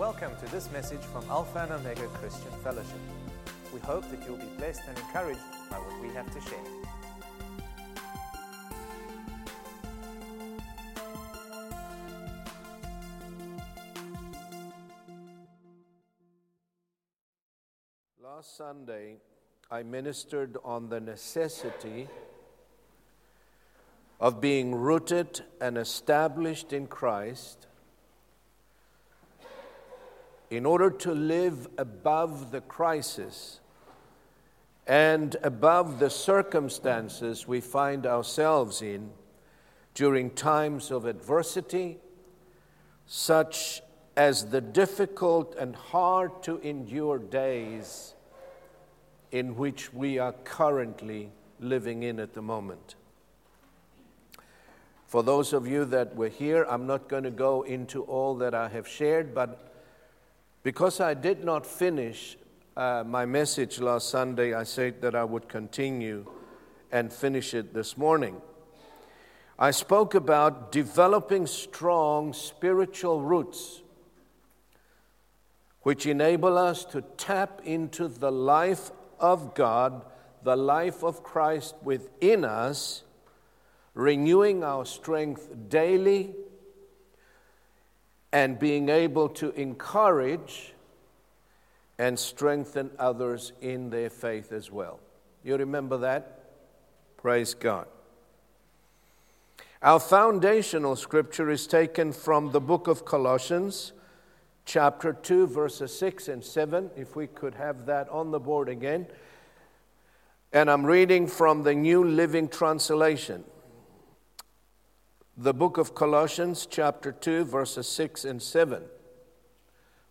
Welcome to this message from Alpha and Omega Christian Fellowship. We hope that you'll be blessed and encouraged by what we have to share. Last Sunday, I ministered on the necessity of being rooted and established in Christ in order to live above the crisis and above the circumstances we find ourselves in during times of adversity, such as the difficult and hard to endure days in which we are currently living in at the moment. For those of you that were here, I'm not going to go into all that I have shared, but because I did not finish uh, my message last Sunday, I said that I would continue and finish it this morning. I spoke about developing strong spiritual roots, which enable us to tap into the life of God, the life of Christ within us, renewing our strength daily and being able to encourage and strengthen others in their faith as well. You remember that? Praise God. Our foundational scripture is taken from the book of Colossians, chapter 2, verses 6 and 7. If we could have that on the board again. And I'm reading from the New Living Translation the book of Colossians, chapter 2, verses 6 and 7.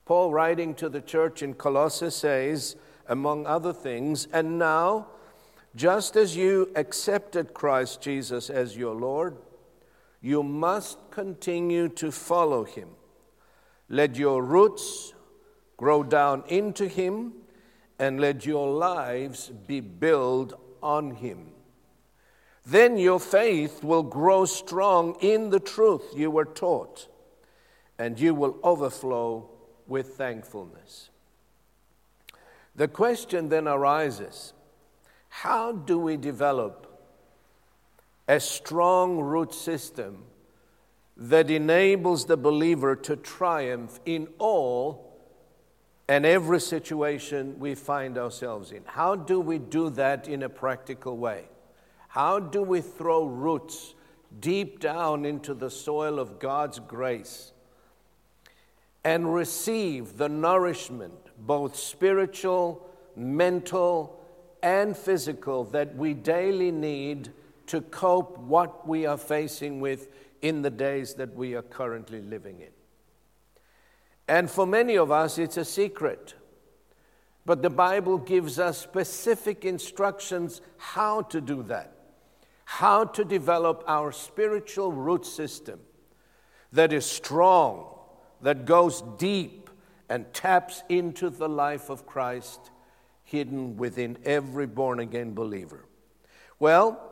Paul, writing to the church in Colossae, says, among other things, and now, just as you accepted Christ Jesus as your Lord, you must continue to follow him. Let your roots grow down into him, and let your lives be built on him. Then your faith will grow strong in the truth you were taught, and you will overflow with thankfulness. The question then arises how do we develop a strong root system that enables the believer to triumph in all and every situation we find ourselves in? How do we do that in a practical way? How do we throw roots deep down into the soil of God's grace and receive the nourishment, both spiritual, mental, and physical, that we daily need to cope what we are facing with in the days that we are currently living in? And for many of us, it's a secret. But the Bible gives us specific instructions how to do that how to develop our spiritual root system that is strong, that goes deep, and taps into the life of Christ hidden within every born again believer. Well,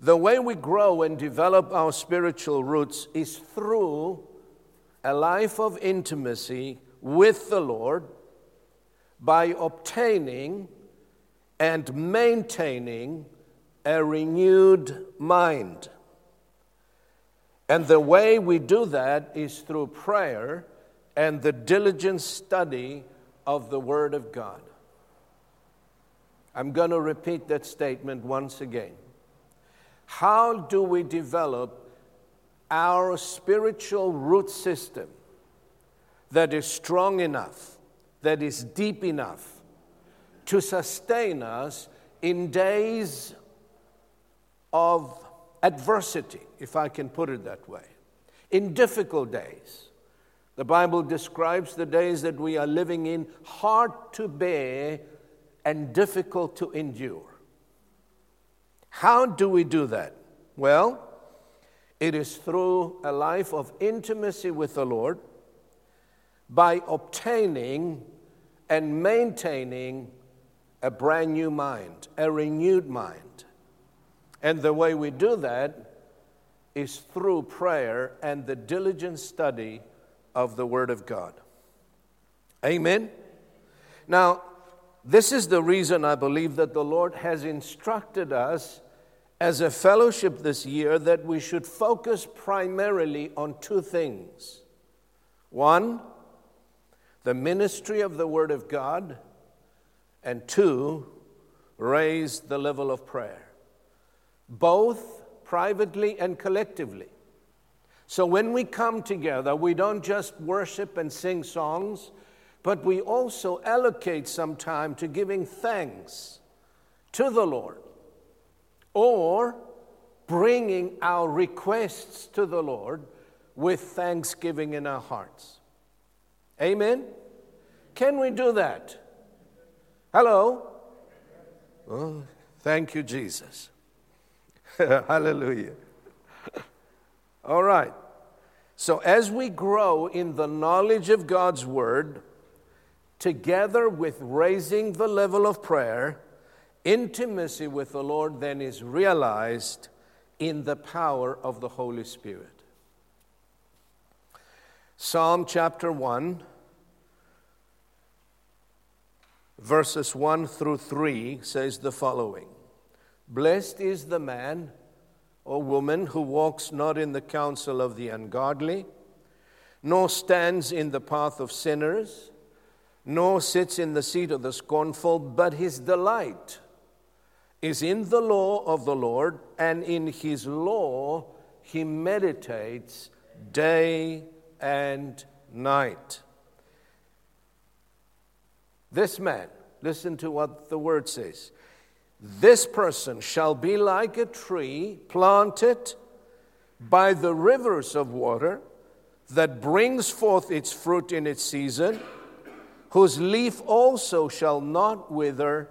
the way we grow and develop our spiritual roots is through a life of intimacy with the Lord by obtaining and maintaining a renewed mind. And the way we do that is through prayer and the diligent study of the Word of God. I'm going to repeat that statement once again. How do we develop our spiritual root system that is strong enough, that is deep enough to sustain us in days of adversity, if I can put it that way, in difficult days. The Bible describes the days that we are living in hard to bear and difficult to endure. How do we do that? Well, it is through a life of intimacy with the Lord by obtaining and maintaining a brand new mind, a renewed mind. And the way we do that is through prayer and the diligent study of the Word of God. Amen? Now, this is the reason I believe that the Lord has instructed us as a fellowship this year that we should focus primarily on two things. One, the ministry of the Word of God, and two, raise the level of prayer, both privately and collectively. So when we come together, we don't just worship and sing songs, but we also allocate some time to giving thanks to the Lord or bringing our requests to the Lord with thanksgiving in our hearts. Amen? Can we do that? Hello? Oh, thank you, Jesus. Hallelujah. All right. So, as we grow in the knowledge of God's Word, together with raising the level of prayer, Intimacy with the Lord then is realized in the power of the Holy Spirit. Psalm chapter 1, verses 1 through 3 says the following Blessed is the man or woman who walks not in the counsel of the ungodly, nor stands in the path of sinners, nor sits in the seat of the scornful, but his delight is in the law of the Lord, and in his law he meditates day and night. This man, listen to what the word says. This person shall be like a tree planted by the rivers of water that brings forth its fruit in its season, whose leaf also shall not wither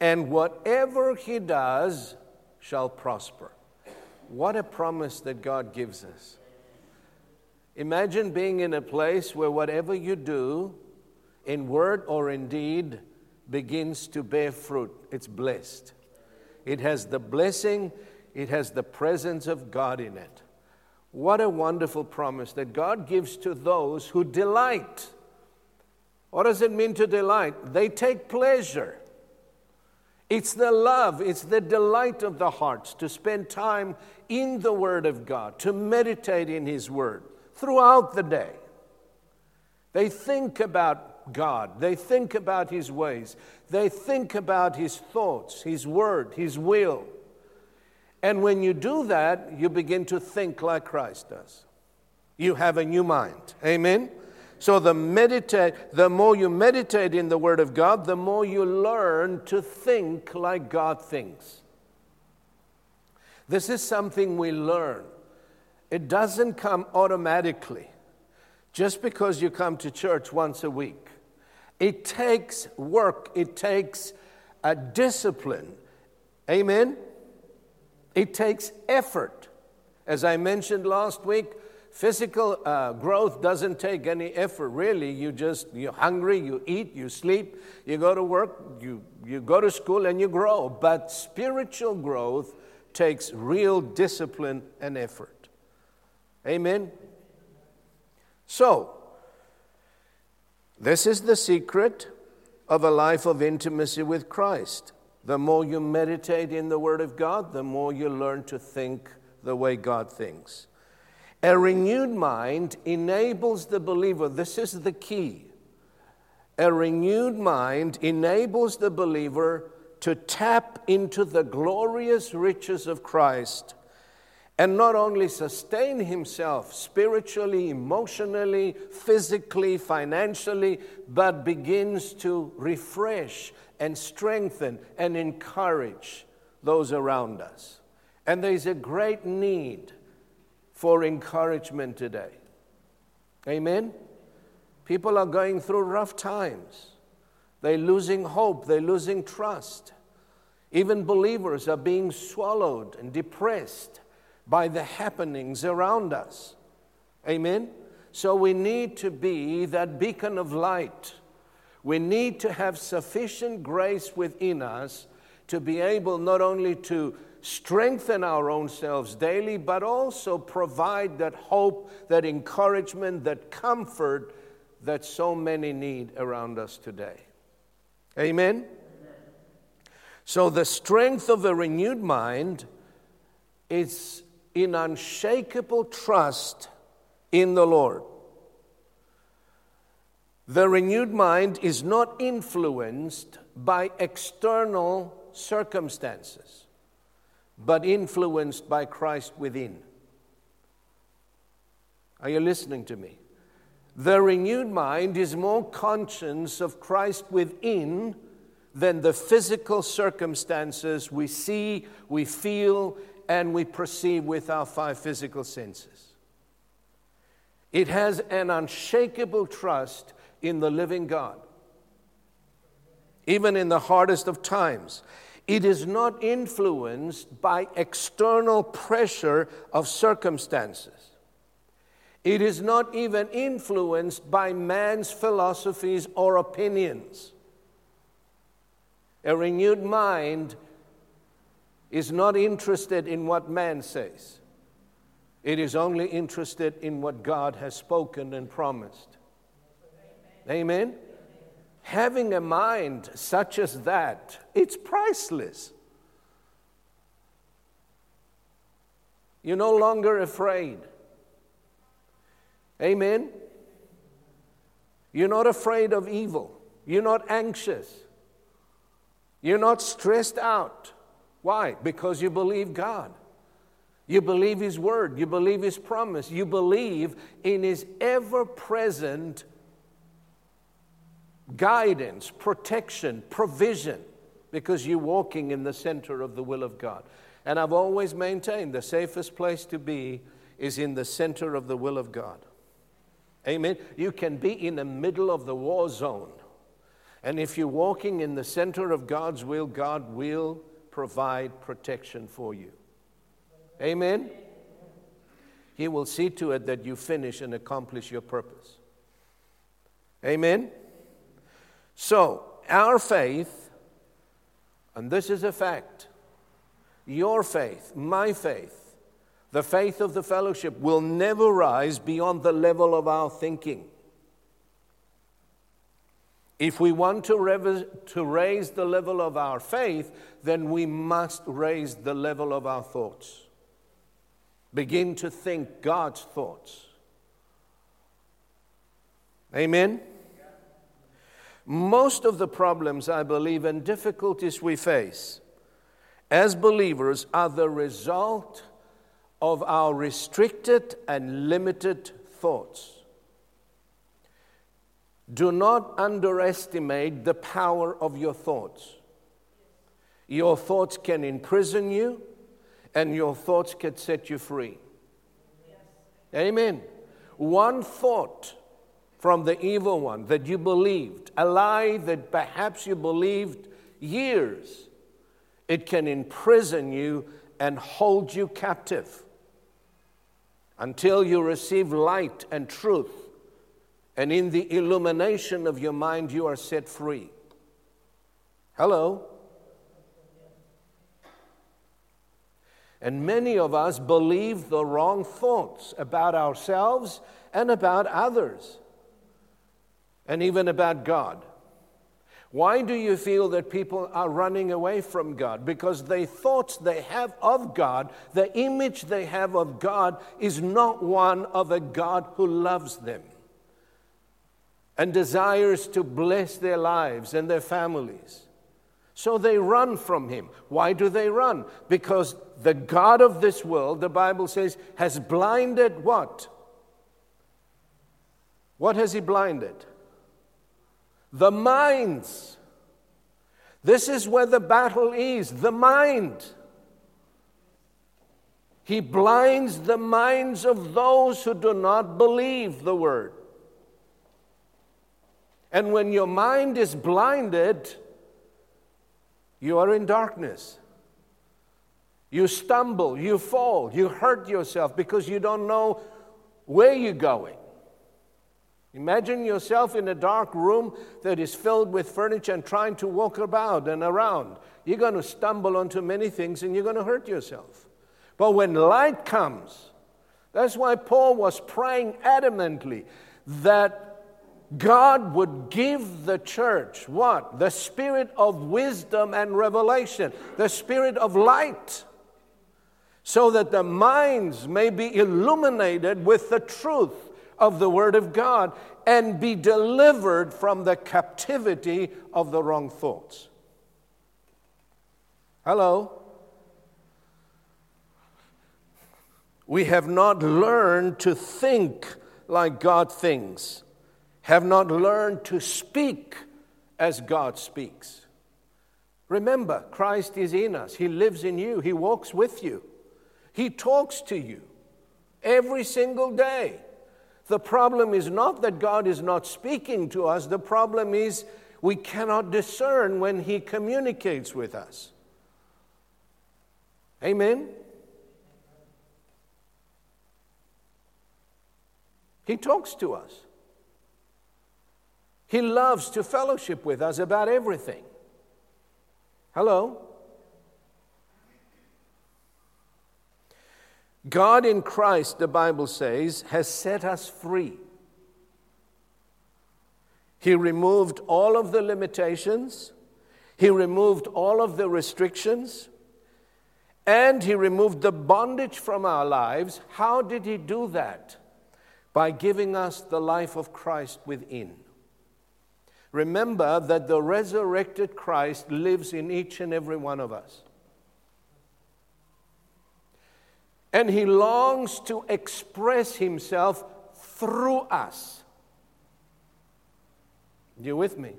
and whatever he does shall prosper. What a promise that God gives us. Imagine being in a place where whatever you do, in word or in deed, begins to bear fruit. It's blessed. It has the blessing, it has the presence of God in it. What a wonderful promise that God gives to those who delight. What does it mean to delight? They take pleasure it's the love, it's the delight of the hearts to spend time in the Word of God, to meditate in His Word throughout the day. They think about God, they think about His ways, they think about His thoughts, His Word, His will. And when you do that, you begin to think like Christ does. You have a new mind. Amen? So the meditate, the more you meditate in the Word of God, the more you learn to think like God thinks. This is something we learn. It doesn't come automatically just because you come to church once a week. It takes work, it takes a discipline. Amen? It takes effort. As I mentioned last week, Physical uh, growth doesn't take any effort, really. You just, you're hungry, you eat, you sleep, you go to work, you, you go to school, and you grow. But spiritual growth takes real discipline and effort. Amen? So, this is the secret of a life of intimacy with Christ. The more you meditate in the Word of God, the more you learn to think the way God thinks. A renewed mind enables the believer, this is the key. A renewed mind enables the believer to tap into the glorious riches of Christ and not only sustain himself spiritually, emotionally, physically, financially, but begins to refresh and strengthen and encourage those around us. And there's a great need for encouragement today. Amen? People are going through rough times. They're losing hope, they're losing trust. Even believers are being swallowed and depressed by the happenings around us. Amen? So we need to be that beacon of light. We need to have sufficient grace within us to be able not only to strengthen our own selves daily, but also provide that hope, that encouragement, that comfort that so many need around us today. Amen? So, the strength of a renewed mind is in unshakable trust in the Lord. The renewed mind is not influenced by external circumstances, but influenced by Christ within. Are you listening to me? The renewed mind is more conscious of Christ within than the physical circumstances we see, we feel, and we perceive with our five physical senses. It has an unshakable trust in the living God, even in the hardest of times. It is not influenced by external pressure of circumstances. It is not even influenced by man's philosophies or opinions. A renewed mind is not interested in what man says, it is only interested in what God has spoken and promised. Amen? Amen? Having a mind such as that, it's priceless. You're no longer afraid. Amen? You're not afraid of evil. You're not anxious. You're not stressed out. Why? Because you believe God. You believe His Word. You believe His promise. You believe in His ever present guidance, protection, provision, because you're walking in the center of the will of God. And I've always maintained the safest place to be is in the center of the will of God. Amen. You can be in the middle of the war zone. And if you're walking in the center of God's will, God will provide protection for you. Amen. He will see to it that you finish and accomplish your purpose. Amen. So, our faith, and this is a fact, your faith, my faith, the faith of the fellowship will never rise beyond the level of our thinking. If we want to, rev- to raise the level of our faith, then we must raise the level of our thoughts. Begin to think God's thoughts. Amen? Most of the problems, I believe, and difficulties we face as believers are the result of our restricted and limited thoughts. Do not underestimate the power of your thoughts. Your thoughts can imprison you, and your thoughts can set you free. Amen. One thought from the evil one that you believed, a lie that perhaps you believed years, it can imprison you and hold you captive until you receive light and truth. And in the illumination of your mind, you are set free. Hello? And many of us believe the wrong thoughts about ourselves and about others, and even about God. Why do you feel that people are running away from God? Because the thoughts they have of God, the image they have of God, is not one of a God who loves them and desires to bless their lives and their families. So they run from Him. Why do they run? Because the God of this world, the Bible says, has blinded what? What has He blinded? the minds. This is where the battle is the mind. He blinds the minds of those who do not believe the word. And when your mind is blinded, you are in darkness. You stumble, you fall, you hurt yourself because you don't know where you're going. Imagine yourself in a dark room that is filled with furniture and trying to walk about and around. You're going to stumble onto many things and you're going to hurt yourself. But when light comes, that's why Paul was praying adamantly that God would give the church what? The spirit of wisdom and revelation, the spirit of light, so that the minds may be illuminated with the truth of the Word of God and be delivered from the captivity of the wrong thoughts. Hello? We have not learned to think like God thinks, have not learned to speak as God speaks. Remember, Christ is in us. He lives in you. He walks with you. He talks to you every single day. The problem is not that God is not speaking to us, the problem is we cannot discern when He communicates with us. Amen? He talks to us. He loves to fellowship with us about everything. Hello? God in Christ, the Bible says, has set us free. He removed all of the limitations, He removed all of the restrictions, and He removed the bondage from our lives. How did He do that? By giving us the life of Christ within. Remember that the resurrected Christ lives in each and every one of us. and he longs to express himself through us. You with me?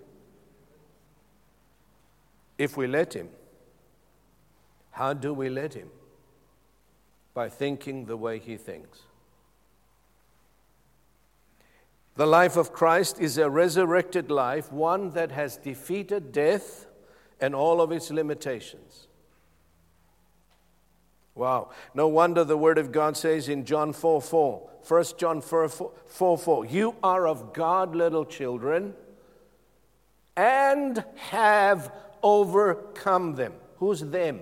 If we let him. How do we let him? By thinking the way he thinks. The life of Christ is a resurrected life, one that has defeated death and all of its limitations. Wow. No wonder the Word of God says in John 4 4, 1 John 4 4, 4, 4 You are of God, little children, and have overcome them. Who's them?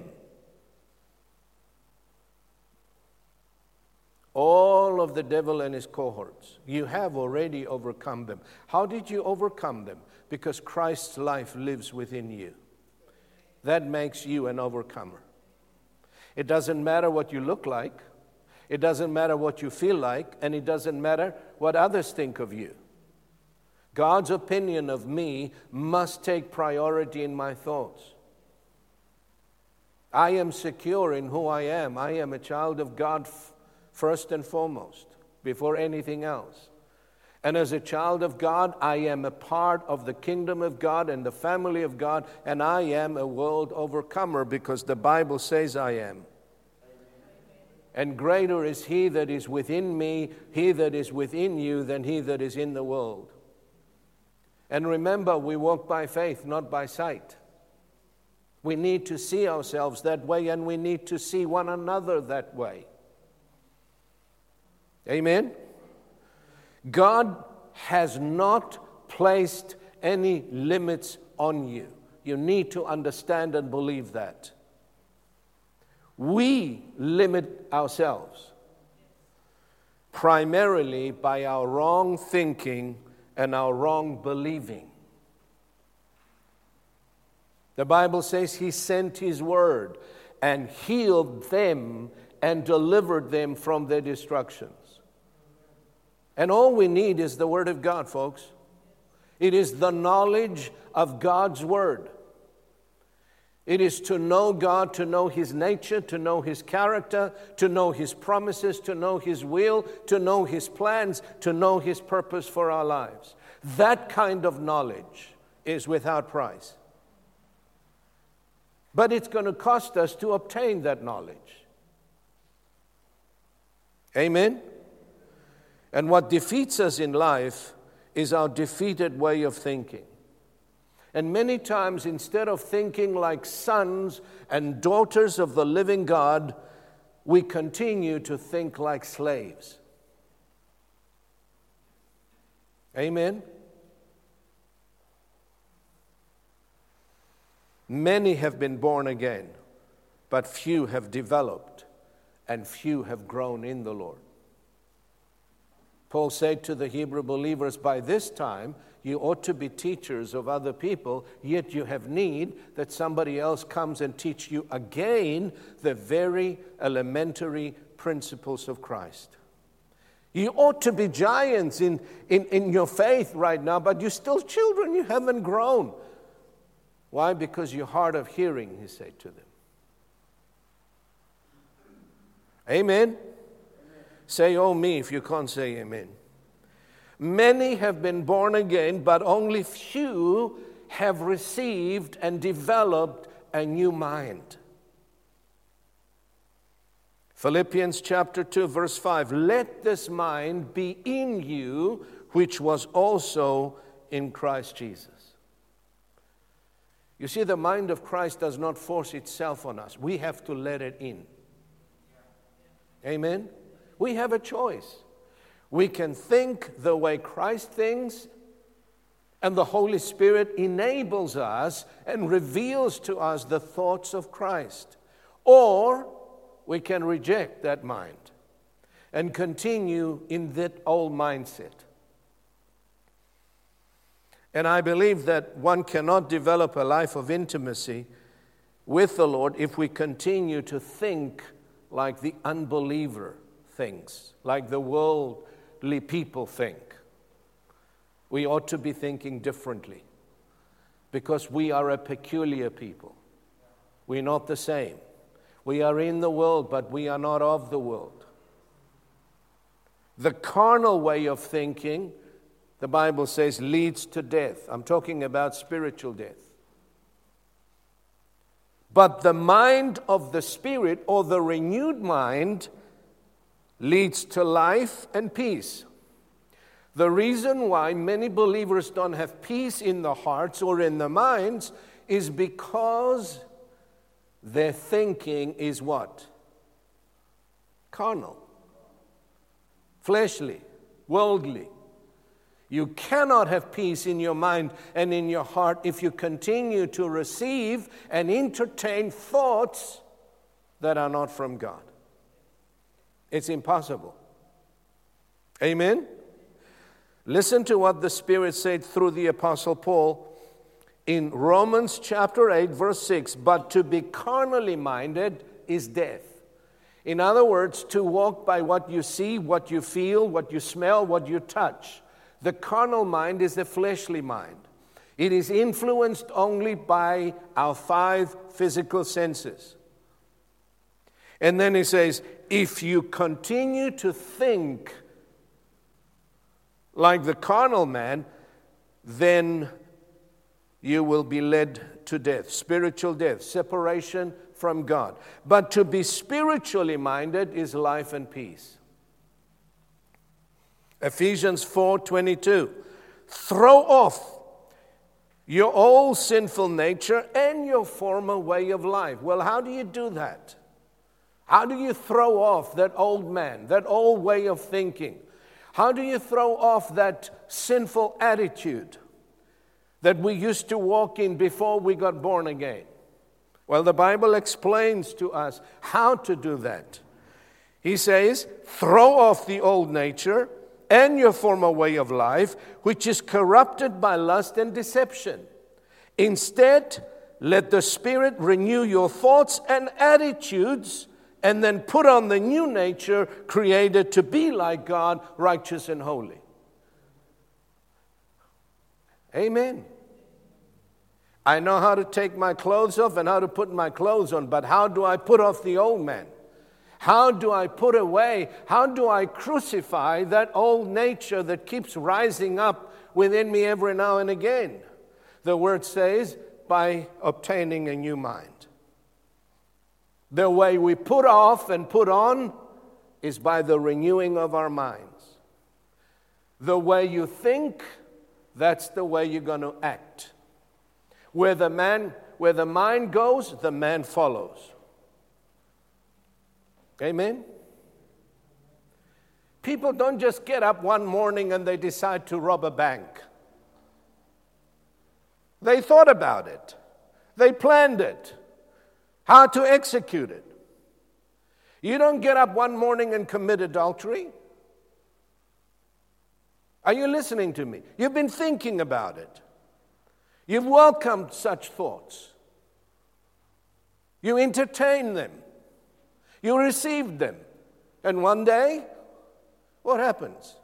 All of the devil and his cohorts. You have already overcome them. How did you overcome them? Because Christ's life lives within you. That makes you an overcomer. It doesn't matter what you look like, it doesn't matter what you feel like, and it doesn't matter what others think of you. God's opinion of me must take priority in my thoughts. I am secure in who I am. I am a child of God first and foremost, before anything else. And as a child of God, I am a part of the kingdom of God and the family of God, and I am a world overcomer because the Bible says I am. And greater is he that is within me, he that is within you, than he that is in the world. And remember, we walk by faith, not by sight. We need to see ourselves that way, and we need to see one another that way. Amen? God has not placed any limits on you. You need to understand and believe that. We limit ourselves primarily by our wrong thinking and our wrong believing. The Bible says He sent His word and healed them and delivered them from their destructions. And all we need is the Word of God, folks. It is the knowledge of God's Word. It is to know God, to know His nature, to know His character, to know His promises, to know His will, to know His plans, to know His purpose for our lives. That kind of knowledge is without price. But it's going to cost us to obtain that knowledge. Amen? And what defeats us in life is our defeated way of thinking. And many times, instead of thinking like sons and daughters of the living God, we continue to think like slaves. Amen. Many have been born again, but few have developed, and few have grown in the Lord. Paul said to the Hebrew believers, By this time, you ought to be teachers of other people, yet you have need that somebody else comes and teach you again the very elementary principles of Christ. You ought to be giants in, in, in your faith right now, but you're still children. You haven't grown. Why? Because you're hard of hearing, he said to them. Amen. Say, oh, me, if you can't say amen. Many have been born again, but only few have received and developed a new mind. Philippians chapter 2, verse 5 Let this mind be in you, which was also in Christ Jesus. You see, the mind of Christ does not force itself on us, we have to let it in. Amen? We have a choice. We can think the way Christ thinks, and the Holy Spirit enables us and reveals to us the thoughts of Christ. Or we can reject that mind and continue in that old mindset. And I believe that one cannot develop a life of intimacy with the Lord if we continue to think like the unbeliever thinks, like the worldly people think. We ought to be thinking differently because we are a peculiar people. We're not the same. We are in the world, but we are not of the world. The carnal way of thinking, the Bible says, leads to death. I'm talking about spiritual death. But the mind of the Spirit, or the renewed mind, leads to life and peace. The reason why many believers don't have peace in the hearts or in the minds is because their thinking is what? Carnal, fleshly, worldly. You cannot have peace in your mind and in your heart if you continue to receive and entertain thoughts that are not from God. It's impossible. Amen? Listen to what the Spirit said through the Apostle Paul in Romans chapter 8, verse 6 But to be carnally minded is death. In other words, to walk by what you see, what you feel, what you smell, what you touch. The carnal mind is the fleshly mind. It is influenced only by our five physical senses. And then he says, if you continue to think like the carnal man, then you will be led to death, spiritual death, separation from God. But to be spiritually minded is life and peace. Ephesians 4:22 Throw off your old sinful nature and your former way of life. Well, how do you do that? How do you throw off that old man, that old way of thinking? How do you throw off that sinful attitude? that we used to walk in before we got born again? Well, the Bible explains to us how to do that. He says, throw off the old nature and your former way of life, which is corrupted by lust and deception. Instead, let the Spirit renew your thoughts and attitudes, and then put on the new nature created to be like God, righteous and holy. Amen. I know how to take my clothes off and how to put my clothes on, but how do I put off the old man? How do I put away, how do I crucify that old nature that keeps rising up within me every now and again? The word says, by obtaining a new mind. The way we put off and put on is by the renewing of our minds. The way you think, that's the way you're going to act. Where the man, where the mind goes, the man follows. Amen. People don't just get up one morning and they decide to rob a bank. They thought about it, they planned it, how to execute it. You don't get up one morning and commit adultery. Are you listening to me? You've been thinking about it. You've welcomed such thoughts. You entertain them. You received them. And one day, what happens?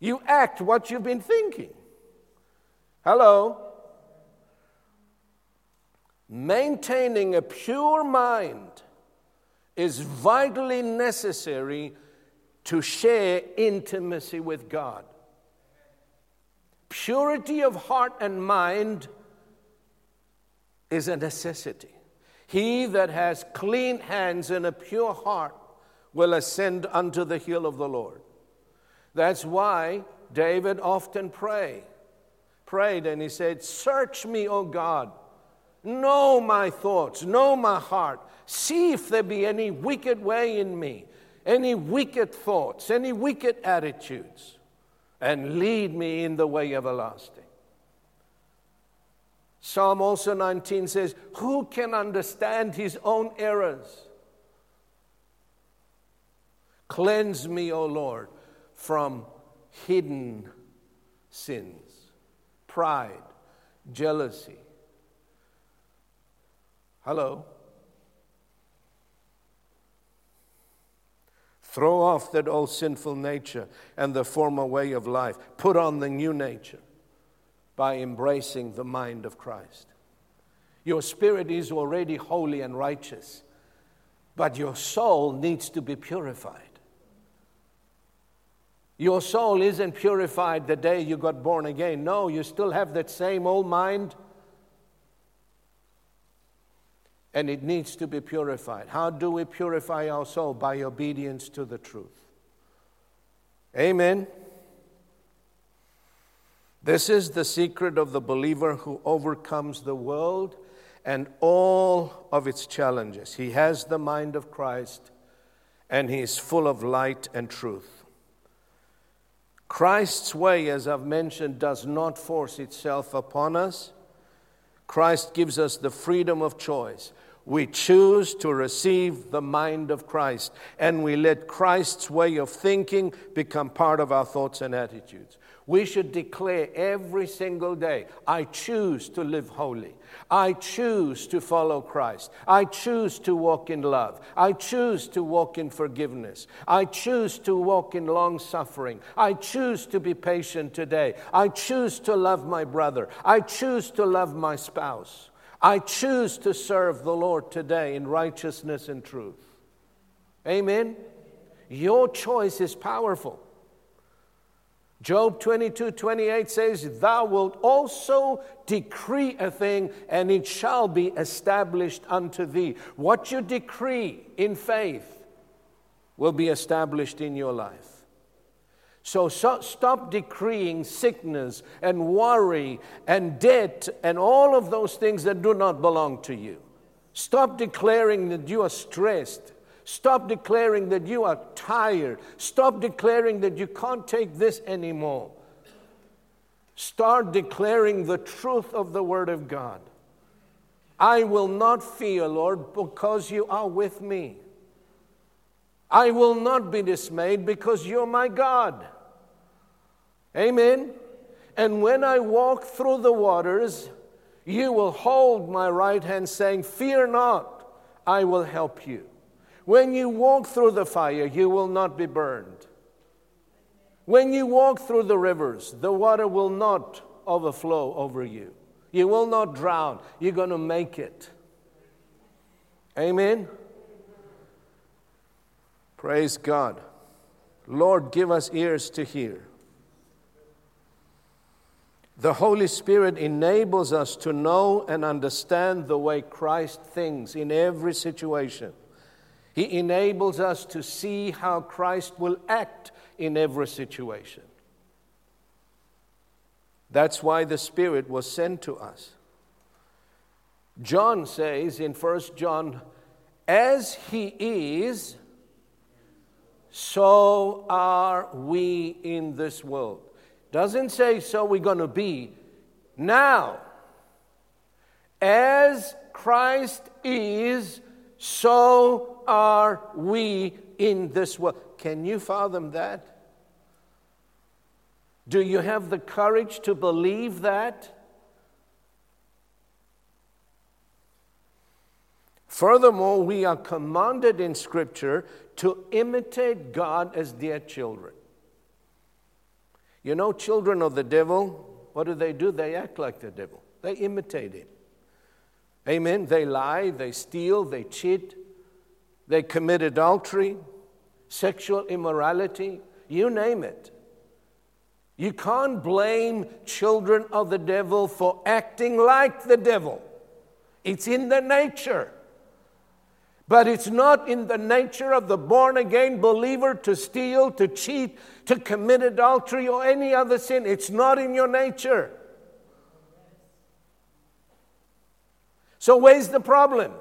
You act what you've been thinking. Hello? Maintaining a pure mind is vitally necessary to share intimacy with God. Purity of heart and mind is a necessity. He that has clean hands and a pure heart will ascend unto the hill of the Lord. That's why David often prayed. Prayed and he said, Search me, O God. Know my thoughts, know my heart. See if there be any wicked way in me, any wicked thoughts, any wicked attitudes, and lead me in the way everlasting. Psalm also 19 says, Who can understand his own errors? Cleanse me, O Lord, from hidden sins, pride, jealousy. Hello? Throw off that old sinful nature and the former way of life. Put on the new nature by embracing the mind of Christ. Your spirit is already holy and righteous, but your soul needs to be purified. Your soul isn't purified the day you got born again. No, you still have that same old mind. And it needs to be purified. How do we purify our soul? By obedience to the truth. Amen. This is the secret of the believer who overcomes the world and all of its challenges. He has the mind of Christ and he is full of light and truth. Christ's way, as I've mentioned, does not force itself upon us. Christ gives us the freedom of choice. We choose to receive the mind of Christ, and we let Christ's way of thinking become part of our thoughts and attitudes. We should declare every single day I choose to live holy. I choose to follow Christ. I choose to walk in love. I choose to walk in forgiveness. I choose to walk in long suffering. I choose to be patient today. I choose to love my brother. I choose to love my spouse. I choose to serve the Lord today in righteousness and truth. Amen. Your choice is powerful. Job 22 28 says, Thou wilt also decree a thing, and it shall be established unto thee. What you decree in faith will be established in your life. So, so, stop decreeing sickness and worry and debt and all of those things that do not belong to you. Stop declaring that you are stressed Stop declaring that you are tired. Stop declaring that you can't take this anymore. Start declaring the truth of the Word of God. I will not fear, Lord, because you are with me. I will not be dismayed because you're my God. Amen. And when I walk through the waters, you will hold my right hand, saying, Fear not, I will help you. When you walk through the fire, you will not be burned. When you walk through the rivers, the water will not overflow over you. You will not drown. You're going to make it. Amen. Praise God. Lord, give us ears to hear. The Holy Spirit enables us to know and understand the way Christ thinks in every situation. He enables us to see how Christ will act in every situation. That's why the Spirit was sent to us. John says in 1 John, as he is, so are we in this world. Doesn't say so we're going to be. Now, as Christ is, so are we in this world. Can you fathom that? Do you have the courage to believe that? Furthermore, we are commanded in Scripture to imitate God as dear children. You know, children of the devil, what do they do? They act like the devil, they imitate him. Amen. They lie, they steal, they cheat, they commit adultery, sexual immorality, you name it. You can't blame children of the devil for acting like the devil. It's in their nature. But it's not in the nature of the born again believer to steal, to cheat, to commit adultery, or any other sin. It's not in your nature. So, where's the problem?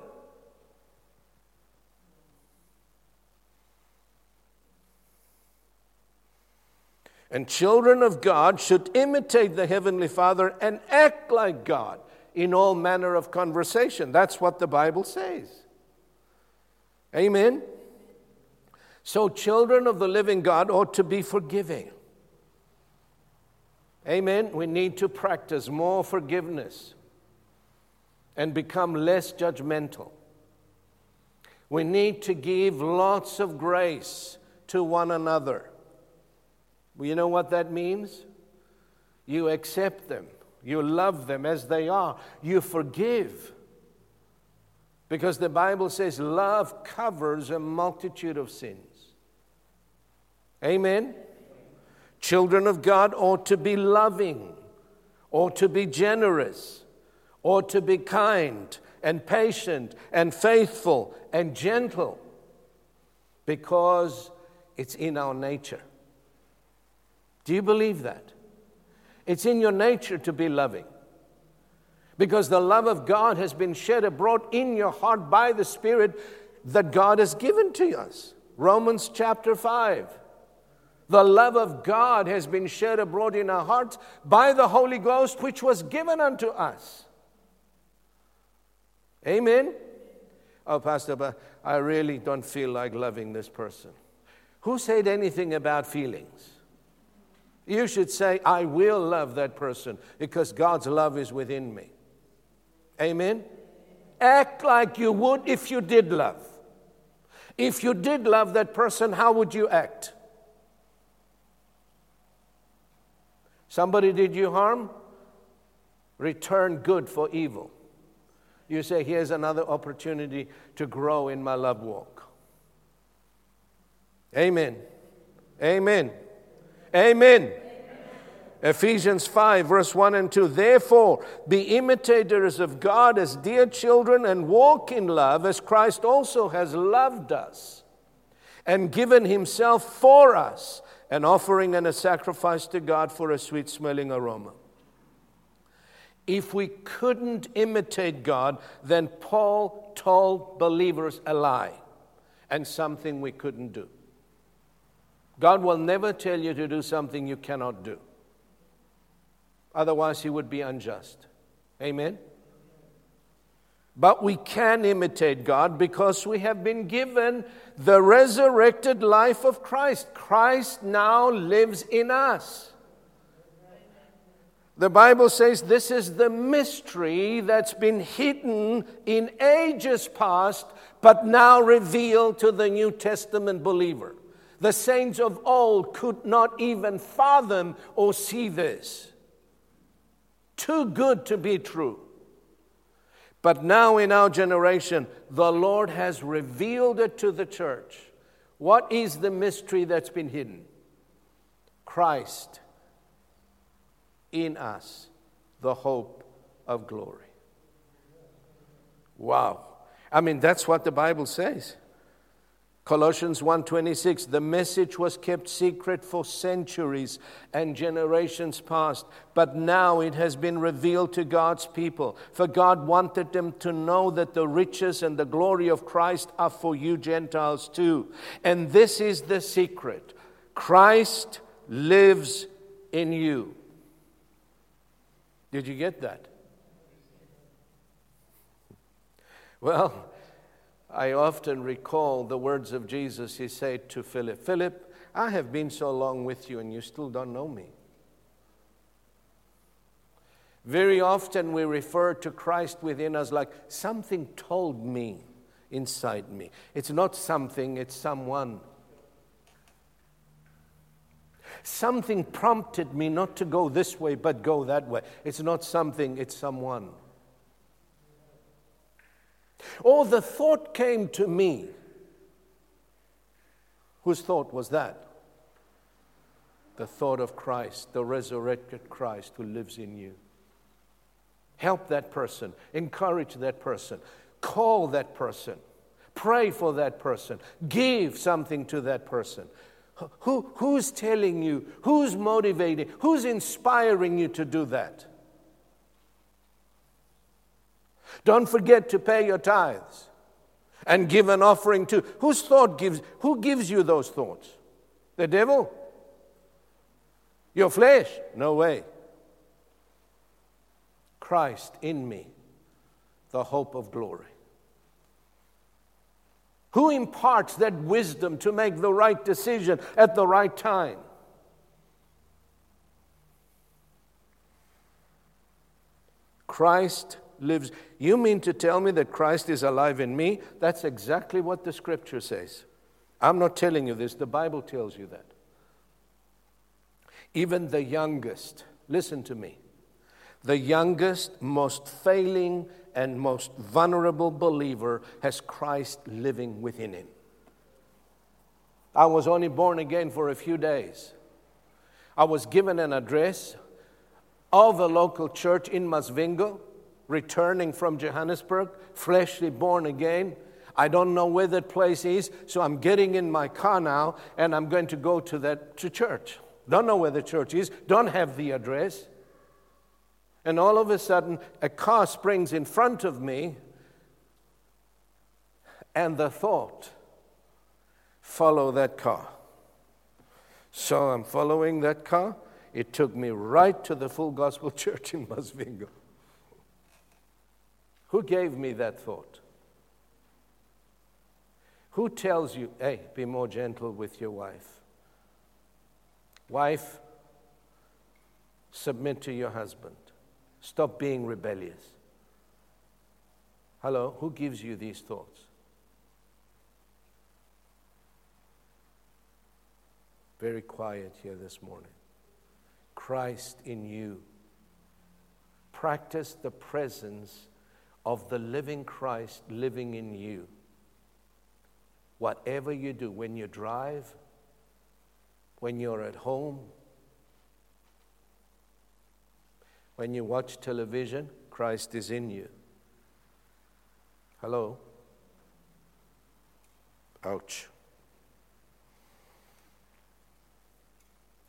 And children of God should imitate the Heavenly Father and act like God in all manner of conversation. That's what the Bible says. Amen? So, children of the living God ought to be forgiving. Amen? We need to practice more forgiveness and become less judgmental. We need to give lots of grace to one another. You know what that means? You accept them, you love them as they are, you forgive. Because the Bible says love covers a multitude of sins. Amen? Children of God ought to be loving, ought to be generous, ought to be kind and patient and faithful and gentle because it's in our nature. Do you believe that? It's in your nature to be loving because the love of God has been shed abroad in your heart by the Spirit that God has given to us. Romans chapter 5. The love of God has been shed abroad in our hearts by the Holy Ghost, which was given unto us. Amen. Oh, Pastor, but I really don't feel like loving this person. Who said anything about feelings? You should say, I will love that person because God's love is within me. Amen? Act like you would if you did love. If you did love that person, how would you act? Somebody did you harm? Return good for evil. You say, here's another opportunity to grow in my love walk. Amen. Amen. Amen. Ephesians 5, verse 1 and 2. Therefore, be imitators of God as dear children and walk in love as Christ also has loved us and given himself for us, an offering and a sacrifice to God for a sweet smelling aroma. If we couldn't imitate God, then Paul told believers a lie and something we couldn't do. God will never tell you to do something you cannot do. Otherwise, he would be unjust. Amen? But we can imitate God because we have been given the resurrected life of Christ. Christ now lives in us. The Bible says this is the mystery that's been hidden in ages past, but now revealed to the New Testament believer. The saints of old could not even fathom or see this. Too good to be true. But now in our generation, the Lord has revealed it to the church. What is the mystery that's been hidden? Christ in us, the hope of glory. Wow. I mean, that's what the Bible says. Colossians 1:26 The message was kept secret for centuries and generations past but now it has been revealed to God's people for God wanted them to know that the riches and the glory of Christ are for you Gentiles too and this is the secret Christ lives in you Did you get that Well I often recall the words of Jesus. He said to Philip, Philip, I have been so long with you and you still don't know me. Very often we refer to Christ within us like something told me inside me. It's not something, it's someone. Something prompted me not to go this way, but go that way. It's not something, it's someone. Or the thought came to me. Whose thought was that? The thought of Christ, the resurrected Christ who lives in you. Help that person, encourage that person, call that person, pray for that person, give something to that person. Who, who's telling you? Who's motivating? Who's inspiring you to do that? Don't forget to pay your tithes and give an offering to whose thought gives who gives you those thoughts? The devil? Your flesh? No way. Christ in me, the hope of glory. Who imparts that wisdom to make the right decision at the right time? Christ lives. You mean to tell me that Christ is alive in me? That's exactly what the scripture says. I'm not telling you this, the Bible tells you that. Even the youngest, listen to me, the youngest, most failing, and most vulnerable believer has Christ living within him. I was only born again for a few days. I was given an address of a local church in Masvingo returning from Johannesburg, freshly born again. I don't know where that place is, so I'm getting in my car now and I'm going to go to that to church. Don't know where the church is, don't have the address. And all of a sudden, a car springs in front of me, and the thought, follow that car. So I'm following that car. It took me right to the Full Gospel Church in Masvingo. Who gave me that thought? Who tells you, hey, be more gentle with your wife? Wife, submit to your husband. Stop being rebellious. Hello, who gives you these thoughts? Very quiet here this morning. Christ in you. Practice the presence of the living Christ living in you. Whatever you do, when you drive, when you're at home, when you watch television, Christ is in you. Hello? Ouch.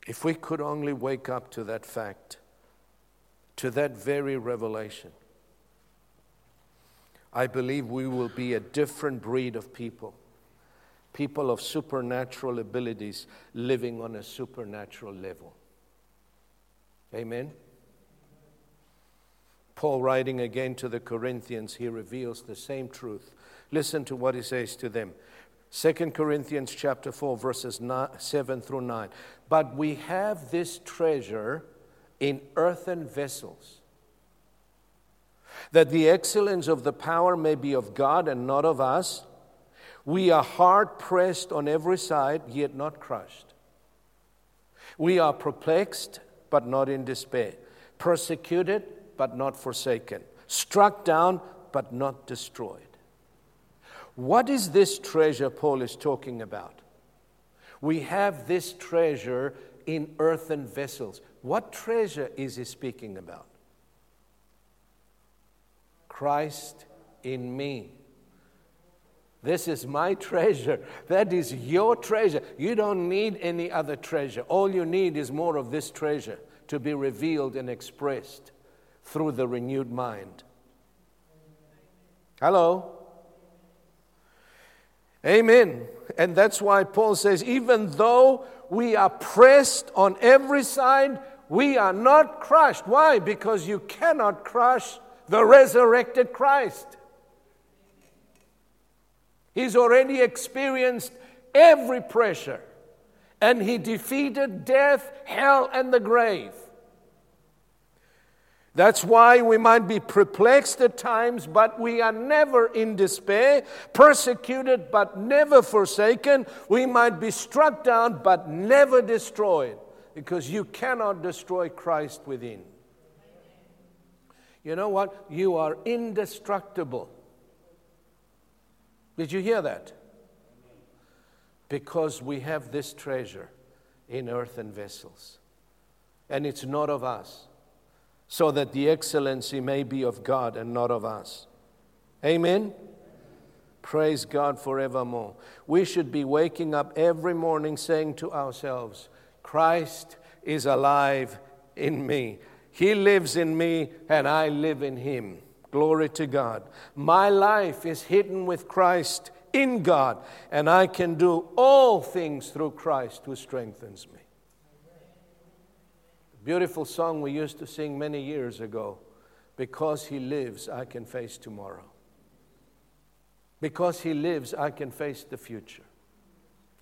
If we could only wake up to that fact, to that very revelation, I believe we will be a different breed of people. People of supernatural abilities living on a supernatural level. Amen. Paul, writing again to the Corinthians, he reveals the same truth. Listen to what he says to them. 2 Corinthians chapter 4 verses 7 through 9. But we have this treasure in earthen vessels that the excellence of the power may be of God and not of us. We are hard pressed on every side, yet not crushed. We are perplexed, but not in despair, persecuted, but not forsaken, struck down, but not destroyed. What is this treasure Paul is talking about? We have this treasure in earthen vessels. What treasure is he speaking about? Christ in me, This is my treasure. That is your treasure. You don't need any other treasure. All you need is more of this treasure to be revealed and expressed through the renewed mind. Hello? Amen. And that's why Paul says, even though we are pressed on every side, we are not crushed. Why? Because you cannot crush the resurrected Christ. He's already experienced every pressure, and he defeated death, hell, and the grave. That's why we might be perplexed at times, but we are never in despair, persecuted, but never forsaken. We might be struck down, but never destroyed, because you cannot destroy Christ within. You know what? You are indestructible. Did you hear that? Because we have this treasure in earthen vessels, and it's not of us so that the excellency may be of God and not of us. Amen? Praise God forevermore. We should be waking up every morning saying to ourselves, Christ is alive in me. He lives in me, and I live in him. Glory to God. My life is hidden with Christ in God, and I can do all things through Christ who strengthens me. Beautiful song we used to sing many years ago. Because he lives, I can face tomorrow. Because he lives, I can face the future.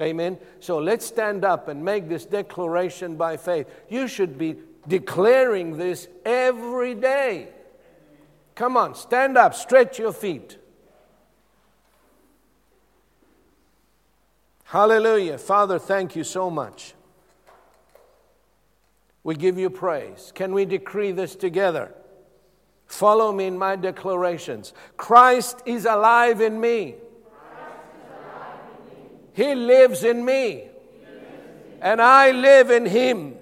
Amen. So let's stand up and make this declaration by faith. You should be declaring this every day. Come on, stand up, stretch your feet. Hallelujah. Father, thank you so much. We give you praise. Can we decree this together? Follow me in my declarations. Christ is alive in me. He lives in me. And I live in him.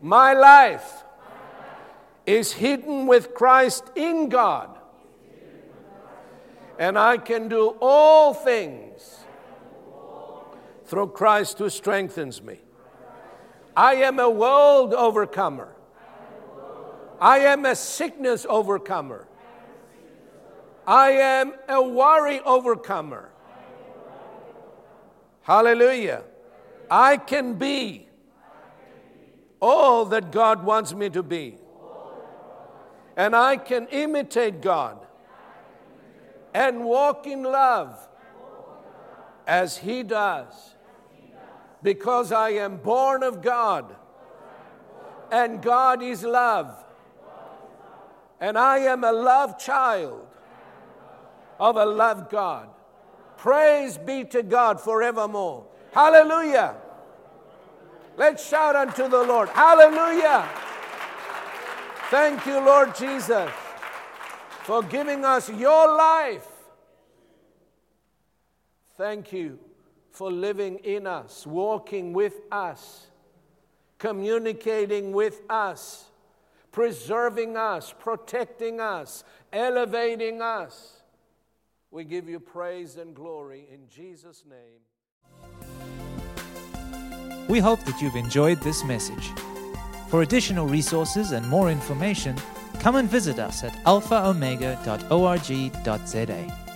My life is hidden with Christ in God. And I can do all things through Christ who strengthens me. I am a world overcomer. I am a sickness overcomer. I am a worry overcomer. Hallelujah. I can be all that God wants me to be. And I can imitate God and walk in love as He does because I am born of God, and God is love, and I am a love child of a love God. Praise be to God forevermore. Hallelujah. Let's shout unto the Lord. Hallelujah. Thank you, Lord Jesus, for giving us your life. Thank you for living in us, walking with us, communicating with us, preserving us, protecting us, elevating us. We give you praise and glory in Jesus' name. We hope that you've enjoyed this message. For additional resources and more information, come and visit us at alphaomega.org.za.